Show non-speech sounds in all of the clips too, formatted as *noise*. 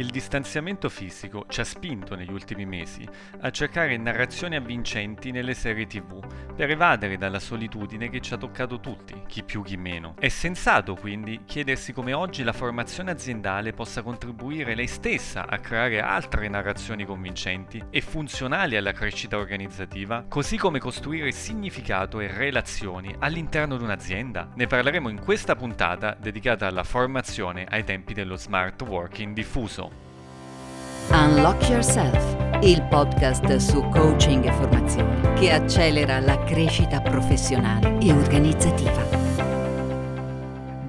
Il distanziamento fisico ci ha spinto negli ultimi mesi a cercare narrazioni avvincenti nelle serie tv per evadere dalla solitudine che ci ha toccato tutti, chi più chi meno. È sensato quindi chiedersi come oggi la formazione aziendale possa contribuire lei stessa a creare altre narrazioni convincenti e funzionali alla crescita organizzativa, così come costruire significato e relazioni all'interno di un'azienda. Ne parleremo in questa puntata dedicata alla formazione ai tempi dello smart working diffuso. Unlock Yourself, il podcast su coaching e formazione che accelera la crescita professionale e organizzativa.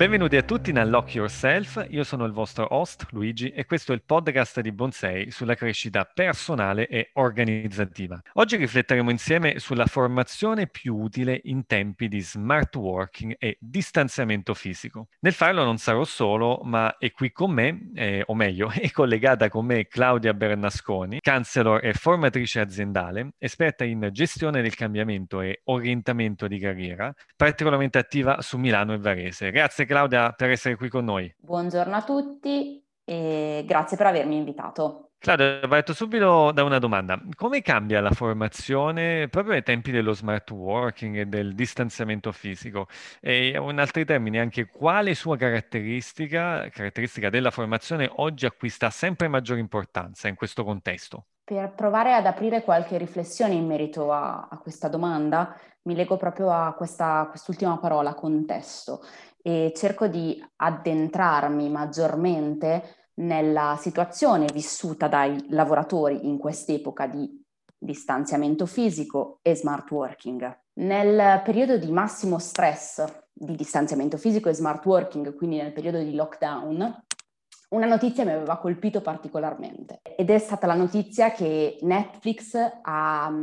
Benvenuti a tutti in Unlock Yourself, io sono il vostro host Luigi e questo è il podcast di Bonsei sulla crescita personale e organizzativa. Oggi rifletteremo insieme sulla formazione più utile in tempi di smart working e distanziamento fisico. Nel farlo non sarò solo, ma è qui con me, eh, o meglio, *laughs* è collegata con me Claudia Bernasconi, counselor e formatrice aziendale, esperta in gestione del cambiamento e orientamento di carriera, particolarmente attiva su Milano e Varese. Grazie Claudia per essere qui con noi. Buongiorno a tutti e grazie per avermi invitato. Claudia, parto subito da una domanda. Come cambia la formazione proprio ai tempi dello smart working e del distanziamento fisico? E in altri termini, anche quale sua caratteristica, caratteristica della formazione oggi acquista sempre maggiore importanza in questo contesto? Per provare ad aprire qualche riflessione in merito a, a questa domanda, mi leggo proprio a questa, quest'ultima parola, contesto e cerco di addentrarmi maggiormente nella situazione vissuta dai lavoratori in quest'epoca di distanziamento fisico e smart working. Nel periodo di massimo stress di distanziamento fisico e smart working, quindi nel periodo di lockdown, una notizia mi aveva colpito particolarmente ed è stata la notizia che Netflix ha, ha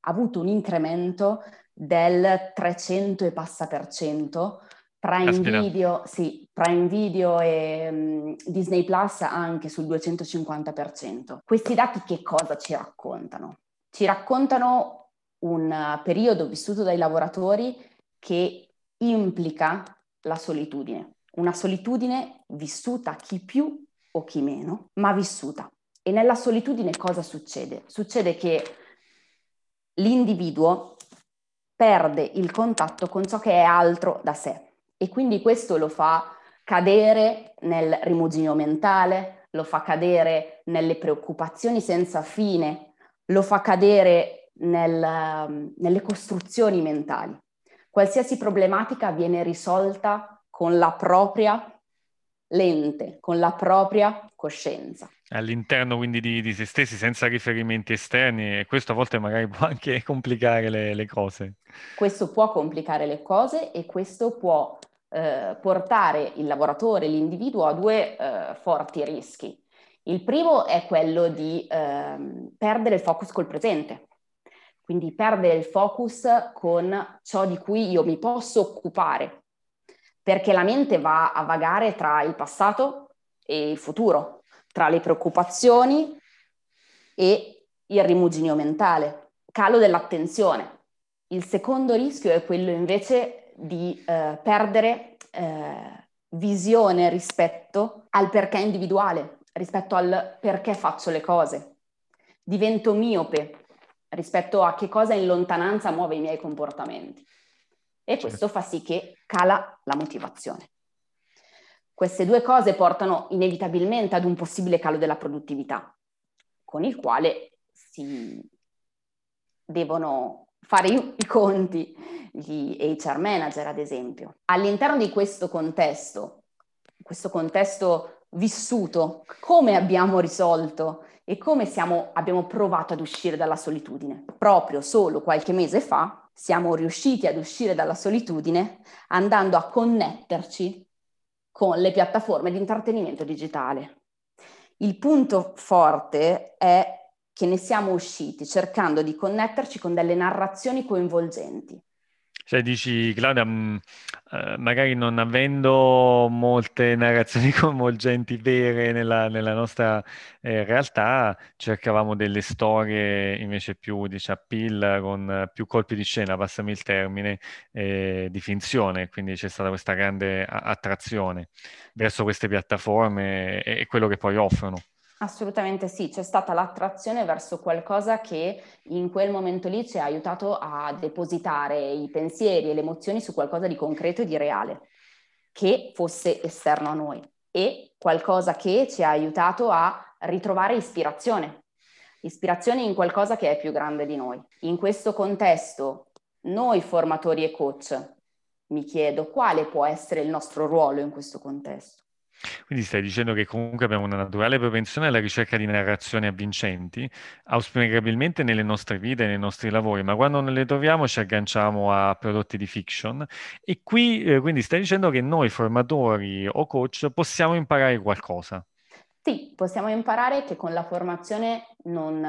avuto un incremento del 300 e passa per cento Prime Aspetta. Video, sì, Prime Video e um, Disney Plus anche sul 250%. Questi dati che cosa ci raccontano? Ci raccontano un periodo vissuto dai lavoratori che implica la solitudine, una solitudine vissuta chi più o chi meno, ma vissuta. E nella solitudine cosa succede? Succede che l'individuo perde il contatto con ciò che è altro da sé e quindi questo lo fa cadere nel rimuginio mentale, lo fa cadere nelle preoccupazioni senza fine, lo fa cadere nel, nelle costruzioni mentali. Qualsiasi problematica viene risolta con la propria lente, con la propria coscienza. All'interno quindi di, di se stessi, senza riferimenti esterni, e questo a volte magari *laughs* può anche complicare le, le cose. Questo può complicare le cose e questo può eh, portare il lavoratore, l'individuo a due eh, forti rischi. Il primo è quello di eh, perdere il focus col presente, quindi perdere il focus con ciò di cui io mi posso occupare, perché la mente va a vagare tra il passato e il futuro, tra le preoccupazioni e il rimuginio mentale, calo dell'attenzione. Il secondo rischio è quello invece di eh, perdere eh, visione rispetto al perché individuale, rispetto al perché faccio le cose. Divento miope rispetto a che cosa in lontananza muove i miei comportamenti. E questo certo. fa sì che cala la motivazione. Queste due cose portano inevitabilmente ad un possibile calo della produttività, con il quale si devono fare i conti gli HR manager, ad esempio. All'interno di questo contesto, questo contesto vissuto, come abbiamo risolto e come siamo, abbiamo provato ad uscire dalla solitudine? Proprio solo qualche mese fa siamo riusciti ad uscire dalla solitudine andando a connetterci con le piattaforme di intrattenimento digitale. Il punto forte è che ne siamo usciti cercando di connetterci con delle narrazioni coinvolgenti. Cioè dici, Claudia, mm, eh, magari non avendo molte narrazioni *laughs* coinvolgenti vere nella, nella nostra eh, realtà, cercavamo delle storie invece più, diciamo, appeal, con più colpi di scena, passami il termine, eh, di finzione. Quindi c'è stata questa grande attrazione verso queste piattaforme e quello che poi offrono. Assolutamente sì, c'è stata l'attrazione verso qualcosa che in quel momento lì ci ha aiutato a depositare i pensieri e le emozioni su qualcosa di concreto e di reale, che fosse esterno a noi e qualcosa che ci ha aiutato a ritrovare ispirazione, ispirazione in qualcosa che è più grande di noi. In questo contesto, noi formatori e coach, mi chiedo quale può essere il nostro ruolo in questo contesto. Quindi stai dicendo che comunque abbiamo una naturale propensione alla ricerca di narrazioni avvincenti, auspicabilmente nelle nostre vite, nei nostri lavori, ma quando non le troviamo ci agganciamo a prodotti di fiction. E qui eh, quindi stai dicendo che noi formatori o coach possiamo imparare qualcosa. Sì, possiamo imparare che con la formazione non,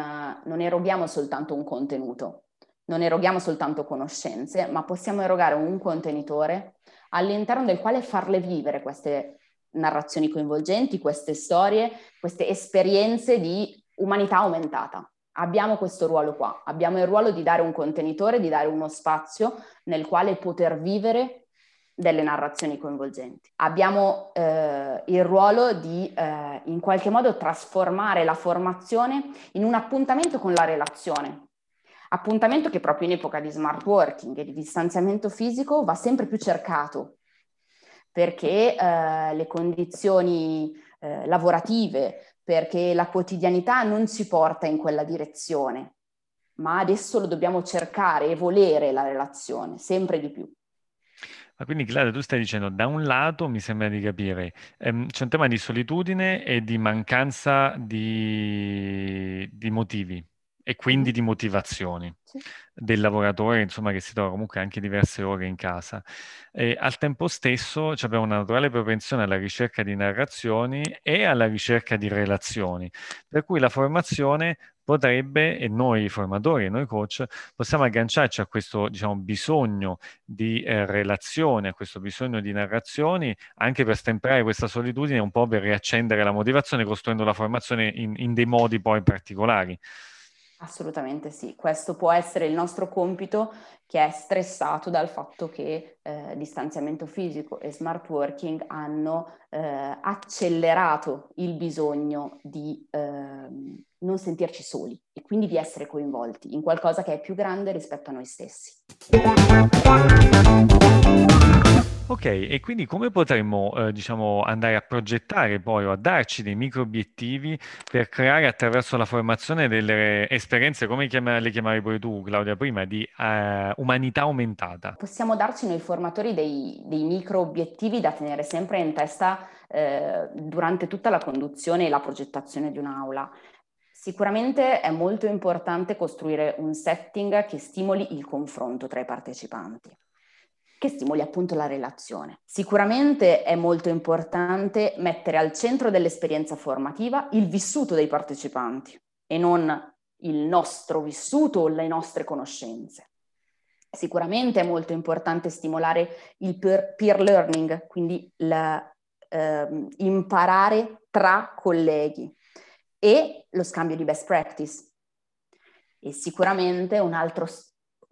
non eroghiamo soltanto un contenuto, non eroghiamo soltanto conoscenze, ma possiamo erogare un contenitore all'interno del quale farle vivere queste narrazioni coinvolgenti, queste storie, queste esperienze di umanità aumentata. Abbiamo questo ruolo qua, abbiamo il ruolo di dare un contenitore, di dare uno spazio nel quale poter vivere delle narrazioni coinvolgenti. Abbiamo eh, il ruolo di eh, in qualche modo trasformare la formazione in un appuntamento con la relazione. Appuntamento che proprio in epoca di smart working e di distanziamento fisico va sempre più cercato perché eh, le condizioni eh, lavorative, perché la quotidianità non ci porta in quella direzione, ma adesso lo dobbiamo cercare e volere la relazione, sempre di più. Ma quindi Clara, tu stai dicendo, da un lato mi sembra di capire, ehm, c'è un tema di solitudine e di mancanza di, di motivi e quindi di motivazioni sì. del lavoratore, insomma, che si trova comunque anche diverse ore in casa. E al tempo stesso abbiamo una naturale propensione alla ricerca di narrazioni e alla ricerca di relazioni, per cui la formazione potrebbe, e noi formatori e noi coach, possiamo agganciarci a questo diciamo, bisogno di eh, relazione, a questo bisogno di narrazioni, anche per stemperare questa solitudine, un po' per riaccendere la motivazione, costruendo la formazione in, in dei modi poi particolari. Assolutamente sì, questo può essere il nostro compito che è stressato dal fatto che eh, distanziamento fisico e smart working hanno eh, accelerato il bisogno di eh, non sentirci soli e quindi di essere coinvolti in qualcosa che è più grande rispetto a noi stessi. Ok, e quindi come potremmo, eh, diciamo, andare a progettare poi o a darci dei micro obiettivi per creare attraverso la formazione delle esperienze, come chiama- le chiamavi poi tu, Claudia, prima, di eh, umanità aumentata? Possiamo darci noi formatori dei, dei micro obiettivi da tenere sempre in testa eh, durante tutta la conduzione e la progettazione di un'aula. Sicuramente è molto importante costruire un setting che stimoli il confronto tra i partecipanti che stimoli appunto la relazione. Sicuramente è molto importante mettere al centro dell'esperienza formativa il vissuto dei partecipanti e non il nostro vissuto o le nostre conoscenze. Sicuramente è molto importante stimolare il peer, learning, quindi la, eh, imparare tra colleghi e lo scambio di best practice. E sicuramente un altro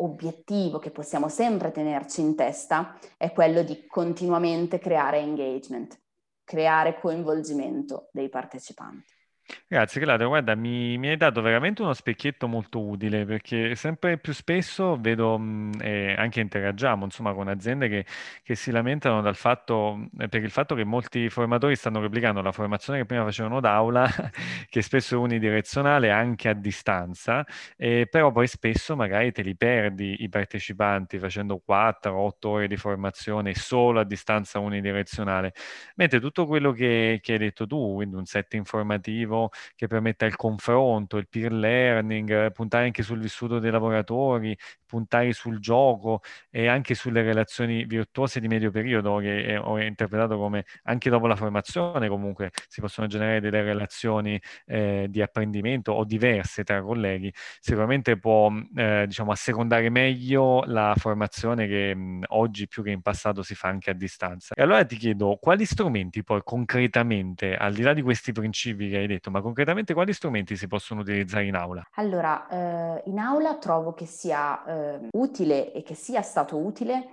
obiettivo che possiamo sempre tenerci in testa è quello di continuamente creare engagement, creare coinvolgimento dei partecipanti. Grazie Claudio, guarda, mi, mi hai dato veramente uno specchietto molto utile perché sempre più spesso vedo mh, e anche interagiamo insomma con aziende che, che si lamentano dal fatto, per il fatto che molti formatori stanno replicando la formazione che prima facevano d'aula, *laughs* che spesso è unidirezionale anche a distanza, eh, però poi spesso magari te li perdi i partecipanti facendo 4-8 ore di formazione solo a distanza unidirezionale, mentre tutto quello che, che hai detto tu, quindi un set informativo, che permetta il confronto, il peer learning, eh, puntare anche sul vissuto dei lavoratori, puntare sul gioco e anche sulle relazioni virtuose di medio periodo, che ho interpretato come anche dopo la formazione comunque si possono generare delle relazioni eh, di apprendimento o diverse tra colleghi, sicuramente può eh, diciamo assecondare meglio la formazione che mh, oggi più che in passato si fa anche a distanza. E allora ti chiedo quali strumenti poi concretamente, al di là di questi principi che hai detto, ma concretamente quali strumenti si possono utilizzare in aula? Allora, eh, in aula trovo che sia eh, utile e che sia stato utile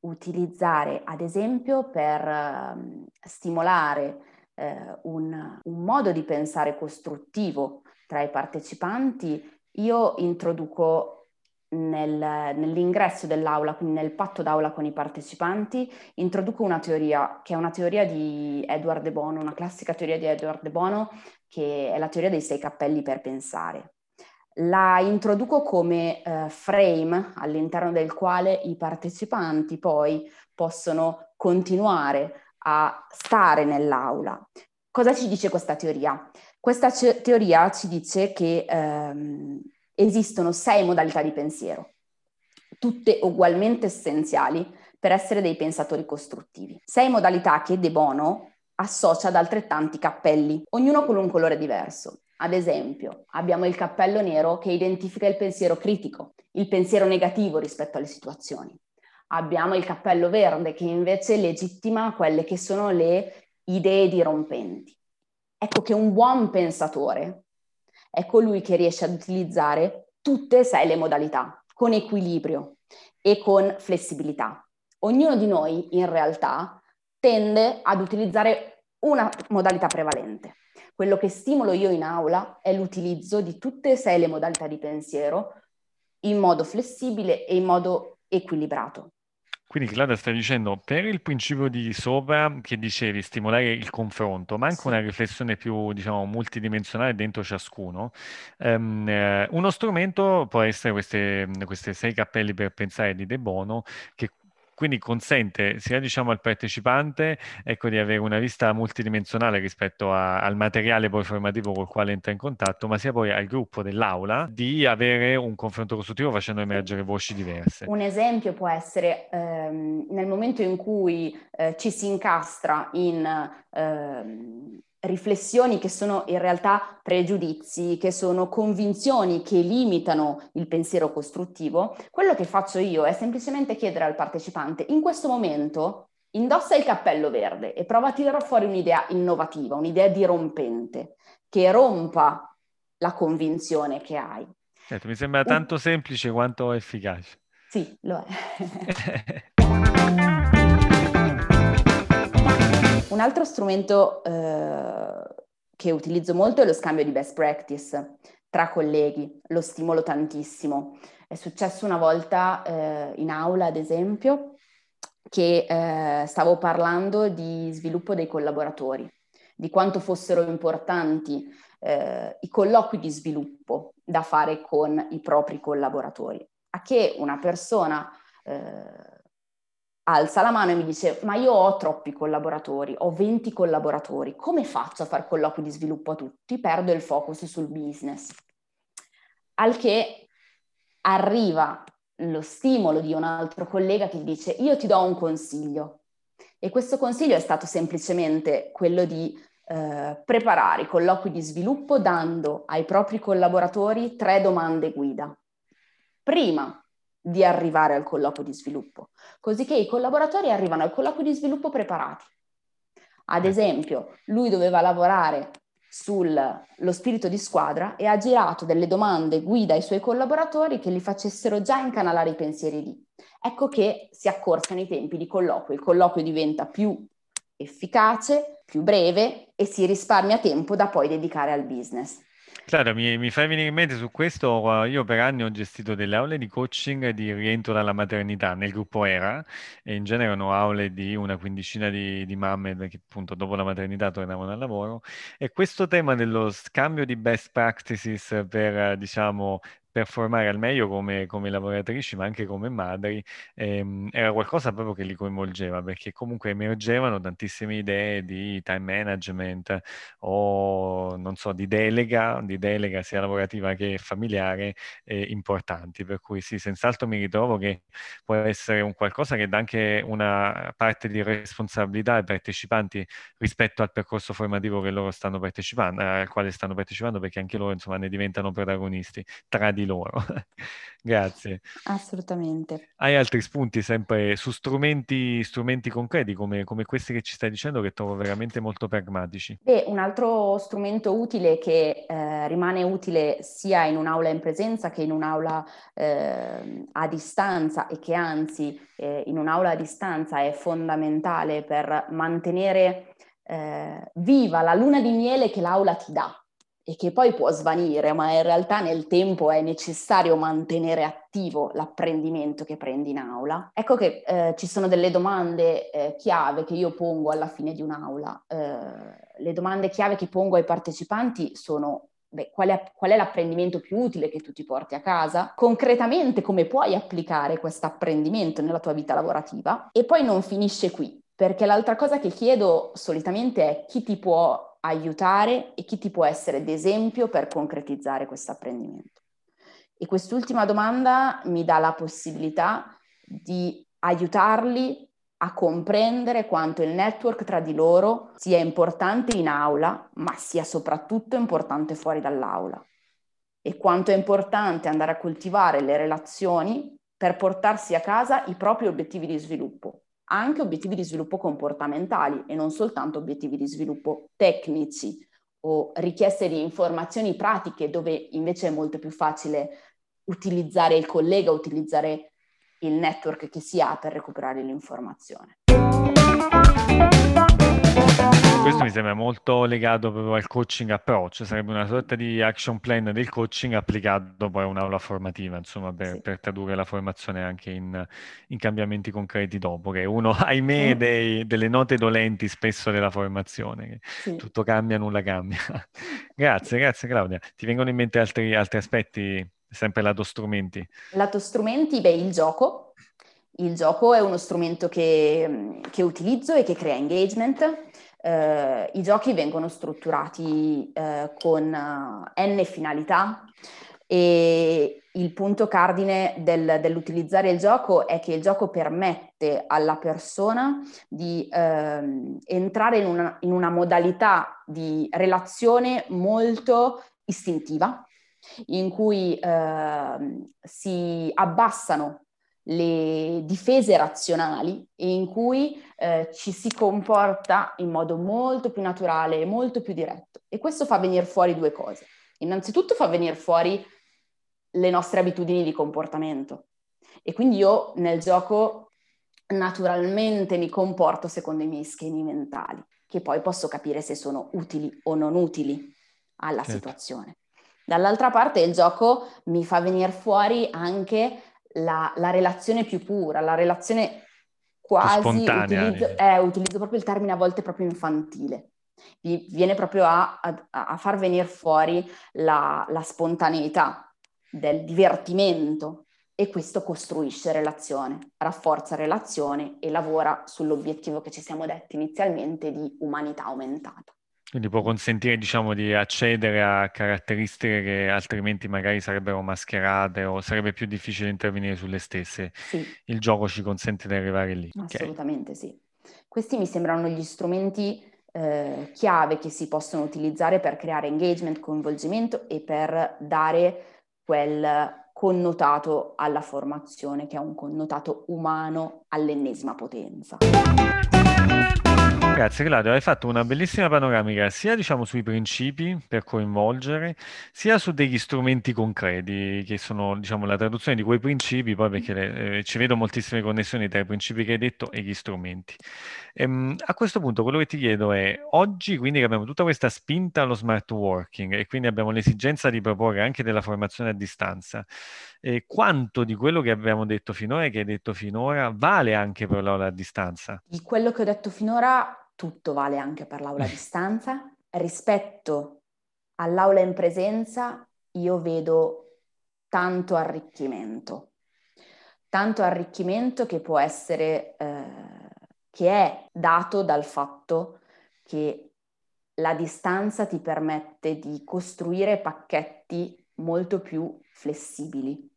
utilizzare, ad esempio, per eh, stimolare un, un modo di pensare costruttivo tra i partecipanti, io introduco nel, nell'ingresso dell'aula, quindi nel patto d'aula con i partecipanti, introduco una teoria che è una teoria di Edward De Bono, una classica teoria di Edward De Bono, che è la teoria dei sei cappelli per pensare. La introduco come eh, frame all'interno del quale i partecipanti poi possono continuare a stare nell'aula. Cosa ci dice questa teoria? Questa ce- teoria ci dice che ehm, esistono sei modalità di pensiero, tutte ugualmente essenziali per essere dei pensatori costruttivi. Sei modalità che De Bono associa ad altrettanti cappelli, ognuno con un colore diverso. Ad esempio, abbiamo il cappello nero che identifica il pensiero critico, il pensiero negativo rispetto alle situazioni. Abbiamo il cappello verde che invece legittima quelle che sono le idee dirompenti. Ecco che un buon pensatore è colui che riesce ad utilizzare tutte e sei le modalità con equilibrio e con flessibilità. Ognuno di noi in realtà tende ad utilizzare una modalità prevalente. Quello che stimolo io in aula è l'utilizzo di tutte e sei le modalità di pensiero in modo flessibile e in modo equilibrato. Quindi Claudia stai dicendo, per il principio di sopra che dicevi, stimolare il confronto, ma anche Sì. una riflessione più, diciamo, multidimensionale dentro ciascuno, eh, uno strumento può essere queste, queste sei cappelli per pensare di De Bono, che quindi consente sia diciamo, al partecipante ecco, di avere una vista multidimensionale rispetto a, al materiale poi formativo col quale entra in contatto, ma sia poi al gruppo dell'aula di avere un confronto costruttivo facendo emergere voci diverse. Un esempio può essere ehm, nel momento in cui eh, ci si incastra in ehm, riflessioni che sono in realtà pregiudizi, che sono convinzioni che limitano il pensiero costruttivo, quello che faccio io è semplicemente chiedere al partecipante, in questo momento indossa il cappello verde e prova a tirare fuori un'idea innovativa, un'idea dirompente, che rompa la convinzione che hai. Certo, mi sembra tanto semplice quanto efficace. Sì, lo è. *laughs* *laughs* Un altro strumento eh, che utilizzo molto è lo scambio di best practice tra colleghi, lo stimolo tantissimo. È successo una volta eh, in aula, ad esempio, che eh, stavo parlando di sviluppo dei collaboratori, di quanto fossero importanti eh, i colloqui di sviluppo da fare con i propri collaboratori. A che una persona eh, alza la mano e mi dice ma io ho troppi collaboratori, ho 20 collaboratori, come faccio a fare colloqui di sviluppo a tutti? Perdo il focus sul business. Al che arriva lo stimolo di un altro collega che dice io ti do un consiglio e questo consiglio è stato semplicemente quello di eh, preparare i colloqui di sviluppo dando ai propri collaboratori tre domande guida. Prima di arrivare al colloquio di sviluppo, così che i collaboratori arrivano al colloquio di sviluppo preparati. Ad esempio, lui doveva lavorare sullo spirito di squadra e ha girato delle domande guida ai suoi collaboratori che li facessero già incanalare i pensieri lì. Ecco che si accorciano i tempi di colloquio, il colloquio diventa più efficace, più breve e si risparmia tempo da poi dedicare al business. Claro, mi, mi fai venire in mente su questo, io per anni ho gestito delle aule di coaching di rientro dalla maternità nel gruppo ERA e in genere erano aule di una quindicina di, di mamme che appunto dopo la maternità tornavano al lavoro e questo tema dello scambio di best practices per diciamo performare al meglio come, come lavoratrici, ma anche come madri, ehm, era qualcosa proprio che li coinvolgeva, perché comunque emergevano tantissime idee di time management o, non so, di delega, di delega sia lavorativa che familiare, eh, importanti. Per cui sì, senz'altro mi ritrovo che può essere un qualcosa che dà anche una parte di responsabilità ai partecipanti rispetto al percorso formativo che loro stanno partecipando, al quale stanno partecipando, perché anche loro, insomma, ne diventano protagonisti tra di di loro. *laughs* Grazie. Assolutamente. Hai altri spunti sempre su strumenti, strumenti concreti come, come, questi che ci stai dicendo che trovo veramente molto pragmatici? Beh, un altro strumento utile che eh, rimane utile sia in un'aula in presenza che in un'aula eh, a distanza e che anzi eh, in un'aula a distanza è fondamentale per mantenere eh, viva la luna di miele che l'aula ti dà e che poi può svanire, ma in realtà nel tempo è necessario mantenere attivo l'apprendimento che prendi in aula. Ecco che eh, ci sono delle domande eh, chiave che io pongo alla fine di un'aula. Eh, le domande chiave che pongo ai partecipanti sono Beh, qual, è, qual, è, l'apprendimento più utile che tu ti porti a casa? Concretamente come puoi applicare questo apprendimento nella tua vita lavorativa? E poi non finisce qui, perché l'altra cosa che chiedo solitamente è chi ti può aiutare e chi ti può essere d'esempio per concretizzare questo apprendimento. E quest'ultima domanda mi dà la possibilità di aiutarli a comprendere quanto il network tra di loro sia importante in aula, ma sia soprattutto importante fuori dall'aula. E quanto è importante andare a coltivare le relazioni per portarsi a casa i propri obiettivi di sviluppo, anche obiettivi di sviluppo comportamentali e non soltanto obiettivi di sviluppo tecnici o richieste di informazioni pratiche dove invece è molto più facile utilizzare il collega, utilizzare il network che si ha per recuperare l'informazione. Questo mi sembra molto legato proprio al coaching approach, sarebbe una sorta di action plan del coaching applicato poi a un'aula formativa, insomma, per, sì. per tradurre la formazione anche in, in, cambiamenti concreti dopo, che uno, *laughs* ahimè, dei, delle note dolenti spesso della formazione, che sì. tutto cambia, nulla cambia. *laughs* grazie, grazie Claudia. Ti vengono in mente altri, altri aspetti, sempre lato strumenti? Lato strumenti, beh, il gioco. Il gioco è uno strumento che, che utilizzo e che crea engagement eh, I giochi vengono strutturati eh, con uh, n finalità e il punto cardine del, dell'utilizzare il gioco è che il gioco permette alla persona di eh, entrare in una, in una modalità di relazione molto istintiva, in cui eh, si abbassano le difese razionali e in cui eh, ci si comporta in modo molto più naturale e molto più diretto. E questo fa venire fuori due cose. Innanzitutto fa venire fuori le nostre abitudini di comportamento. E quindi io nel gioco naturalmente mi comporto secondo i miei schemi mentali, che poi posso capire se sono utili o non utili alla certo. situazione. Dall'altra parte il gioco mi fa venire fuori anche la, la relazione più pura, la relazione quasi, utilizzo, eh, utilizzo proprio il termine a volte proprio infantile, viene proprio a, a, a far venire fuori la, la spontaneità del divertimento e questo costruisce relazione, rafforza relazione e lavora sull'obiettivo che ci siamo detti inizialmente di umanità aumentata. Quindi può consentire, diciamo, di accedere a caratteristiche che altrimenti magari sarebbero mascherate o sarebbe più difficile intervenire sulle stesse. Sì. Il gioco ci consente di arrivare lì. Assolutamente okay. sì. Questi mi sembrano gli strumenti eh, chiave che si possono utilizzare per creare engagement, coinvolgimento e per dare quel connotato alla formazione che è un connotato umano all'ennesima potenza. Grazie Claudio, hai fatto una bellissima panoramica sia diciamo sui principi per coinvolgere, sia su degli strumenti concreti che sono diciamo la traduzione di quei principi, poi perché eh, ci vedo moltissime connessioni tra i principi che hai detto e gli strumenti. Ehm, a questo punto quello che ti chiedo è, oggi quindi che abbiamo tutta questa spinta allo smart working e quindi abbiamo l'esigenza di proporre anche della formazione a distanza, eh, quanto di quello che abbiamo detto finora e che hai detto finora vale anche per l'aula a distanza? Di quello che ho detto finora tutto vale anche per l'aula a *laughs* distanza. Rispetto all'aula in presenza io vedo tanto arricchimento, tanto arricchimento che può essere, eh, che è dato dal fatto che la distanza ti permette di costruire pacchetti molto più flessibili,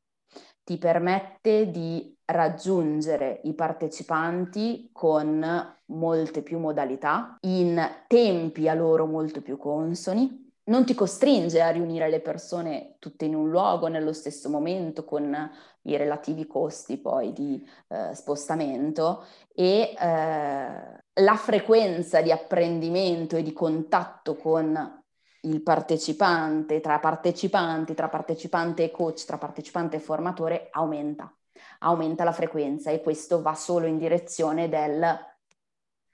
ti permette di raggiungere i partecipanti con molte più modalità, in tempi a loro molto più consoni, non ti costringe a riunire le persone tutte in un luogo nello stesso momento con i relativi costi poi di eh, spostamento e eh, la frequenza di apprendimento e di contatto con il partecipante, tra partecipanti, tra partecipante e coach, tra partecipante e formatore aumenta, aumenta la frequenza e questo va solo in direzione del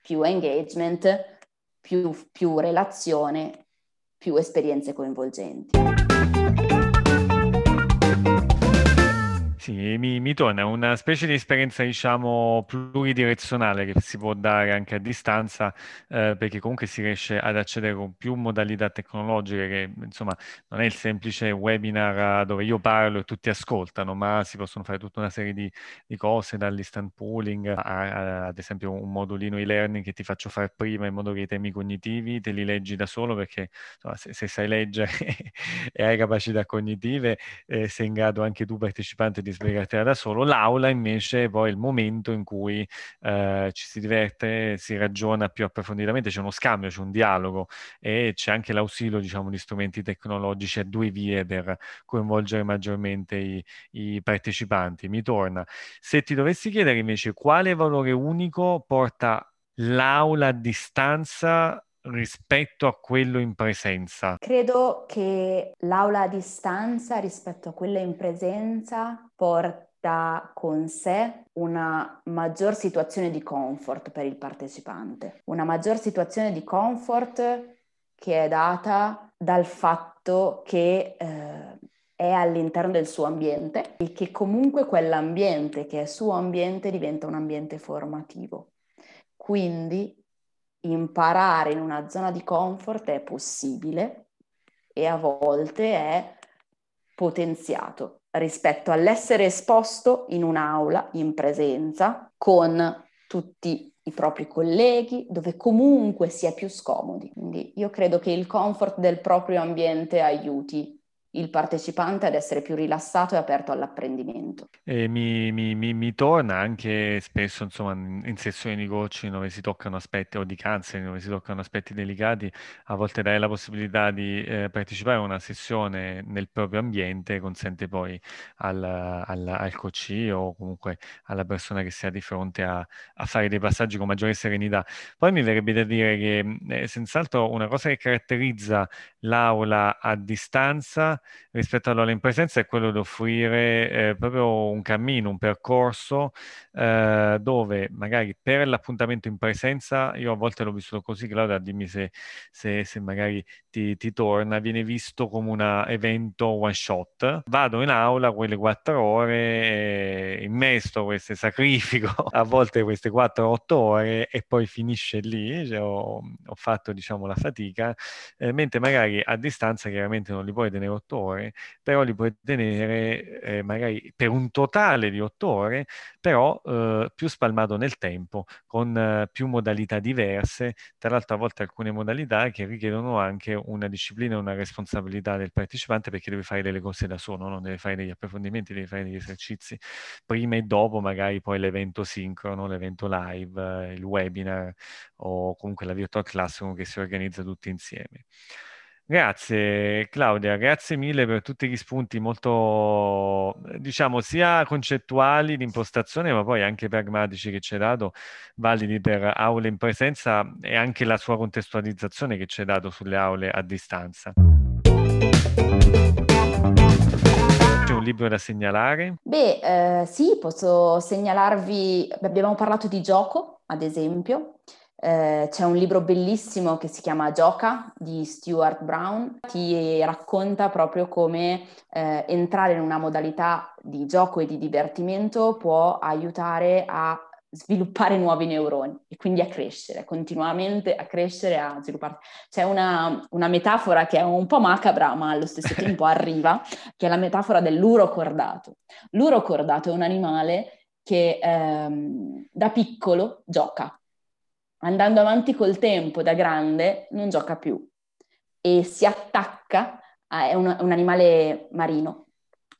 più engagement, più, più relazione, più esperienze coinvolgenti. Sì, mi, mi torna una specie di esperienza, diciamo, pluridirezionale che si può dare anche a distanza, eh, perché comunque si riesce ad accedere con più modalità tecnologiche, che insomma non è il semplice webinar dove io parlo e tutti ascoltano, ma si possono fare tutta una serie di, di cose, dall'instant pooling a, a, ad esempio un modulino e-learning che ti faccio fare prima in modo che i temi cognitivi te li leggi da solo, perché insomma, se, se, sai leggere *laughs* e hai capacità cognitive, eh, sei in grado anche tu partecipante di spiegartela da solo. L'aula invece è poi il momento in cui eh, ci si diverte, si ragiona più approfonditamente, c'è uno scambio, c'è un dialogo e c'è anche l'ausilio, diciamo, di strumenti tecnologici a due vie per coinvolgere maggiormente i, i partecipanti. Mi torna. Se ti dovessi chiedere invece quale valore unico porta l'aula a distanza rispetto a quello in presenza? Credo che l'aula a distanza rispetto a quella in presenza porta con sé una maggior situazione di comfort per il partecipante, una maggior situazione di comfort che è data dal fatto che eh, è all'interno del suo ambiente e che comunque quell'ambiente che è suo ambiente diventa un ambiente formativo. Quindi imparare in una zona di comfort è possibile e a volte è potenziato rispetto all'essere esposto in un'aula in presenza con tutti i propri colleghi, dove comunque si è più scomodi. Quindi io credo che il comfort del proprio ambiente aiuti il partecipante ad essere più rilassato e aperto all'apprendimento. Mi, mi, mi, mi torna anche spesso, insomma, in sessioni di coaching dove si toccano aspetti, o di counseling dove si toccano aspetti delicati, a volte dare la possibilità di eh, partecipare a una sessione nel proprio ambiente consente poi al, al, al coach o comunque alla persona che sia di fronte a, a, fare dei passaggi con maggiore serenità. Poi mi verrebbe da dire che eh, senz'altro una cosa che caratterizza l'aula a distanza rispetto all'aula in presenza è quello di offrire eh, proprio un cammino, un percorso eh, dove magari per l'appuntamento in presenza, io a volte l'ho vissuto così, Claudia, dimmi se, se, se magari ti, ti, torna, viene visto come un evento one shot. Vado in aula quelle quattro ore, eh, immesto questo sacrifico, *laughs* a volte queste 4-8 ore e poi finisce lì, cioè ho, ho, fatto diciamo la fatica, eh, mentre magari a distanza chiaramente non li puoi tenere 8 ore, però li puoi tenere eh, magari per un totale di 8 ore, però eh, più spalmato nel tempo, con eh, più modalità diverse, tra l'altro a volte alcune modalità che richiedono anche una disciplina e una responsabilità del partecipante perché deve fare delle cose da solo, non deve fare degli approfondimenti, deve fare degli esercizi. Prima e dopo magari poi l'evento sincrono, l'evento live, il webinar o comunque la virtual classroom che si organizza tutti insieme. Grazie Claudia, grazie mille per tutti gli spunti molto, diciamo, sia concettuali di impostazione, ma poi anche pragmatici che ci hai dato, validi per aule in presenza e anche la sua contestualizzazione che ci hai dato sulle aule a distanza. C'è un libro da segnalare? Beh, eh, sì, posso segnalarvi, abbiamo parlato di gioco, ad esempio, eh, c'è un libro bellissimo che si chiama Gioca di Stuart Brown, ti racconta proprio come eh, entrare in una modalità di gioco e di divertimento può aiutare a sviluppare nuovi neuroni e quindi a crescere, continuamente a crescere, a sviluppare. C'è una, una metafora che è un po' macabra ma allo stesso tempo arriva, che è la metafora dell'urocordato. L'urocordato è un animale che ehm, da piccolo gioca, andando avanti col tempo da grande non gioca più e si attacca, a, è un, un, animale marino,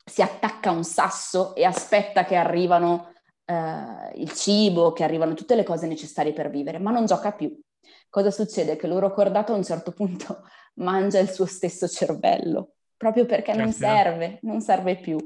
si attacca a un sasso e aspetta che arrivano eh, il cibo, che arrivano tutte le cose necessarie per vivere, ma non gioca più. Cosa succede? Che l'uro cordato a un certo punto *laughs* mangia il suo stesso cervello, proprio perché non serve, non serve più.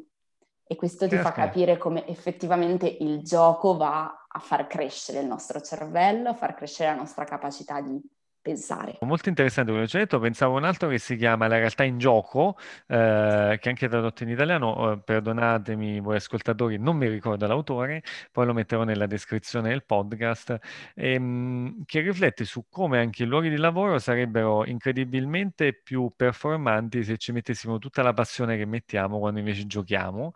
E questo ti fa capire come effettivamente il gioco va a far crescere il nostro cervello, a far crescere la nostra capacità di pensare. Molto interessante quello che hai detto, pensavo a un altro che si chiama La realtà in gioco, eh, che anche tradotto in italiano, eh, perdonatemi voi ascoltatori, non mi ricordo l'autore, poi lo metterò nella descrizione del podcast, ehm, che riflette su come anche i luoghi di lavoro sarebbero incredibilmente più performanti se ci mettessimo tutta la passione che mettiamo quando invece giochiamo,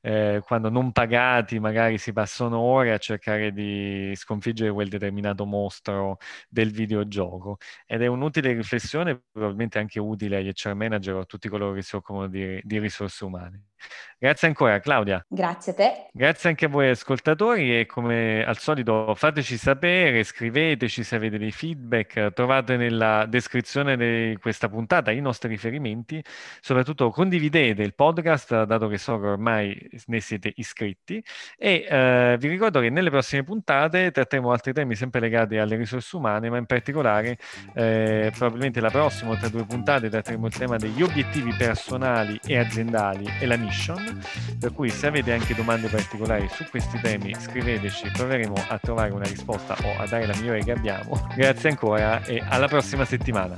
eh, quando non pagati magari si passano ore a cercare di sconfiggere quel determinato mostro del videogioco ed è un'utile riflessione, probabilmente anche utile agli HR manager o a tutti coloro che si occupano di, di risorse umane. Grazie ancora Claudia. Grazie a te. Grazie anche a voi ascoltatori e come al solito fateci sapere, scriveteci se avete dei feedback, trovate nella descrizione di questa puntata i nostri riferimenti, soprattutto condividete il podcast dato che so che ormai ne siete iscritti e eh, vi ricordo che nelle prossime puntate tratteremo altri temi sempre legati alle risorse umane, ma in particolare eh, probabilmente la prossima tra due puntate tratteremo il tema degli obiettivi personali e aziendali e la mission per cui se avete anche domande particolari su questi temi scriveteci, proveremo a trovare una risposta o a dare la migliore che abbiamo. Grazie ancora e alla prossima settimana.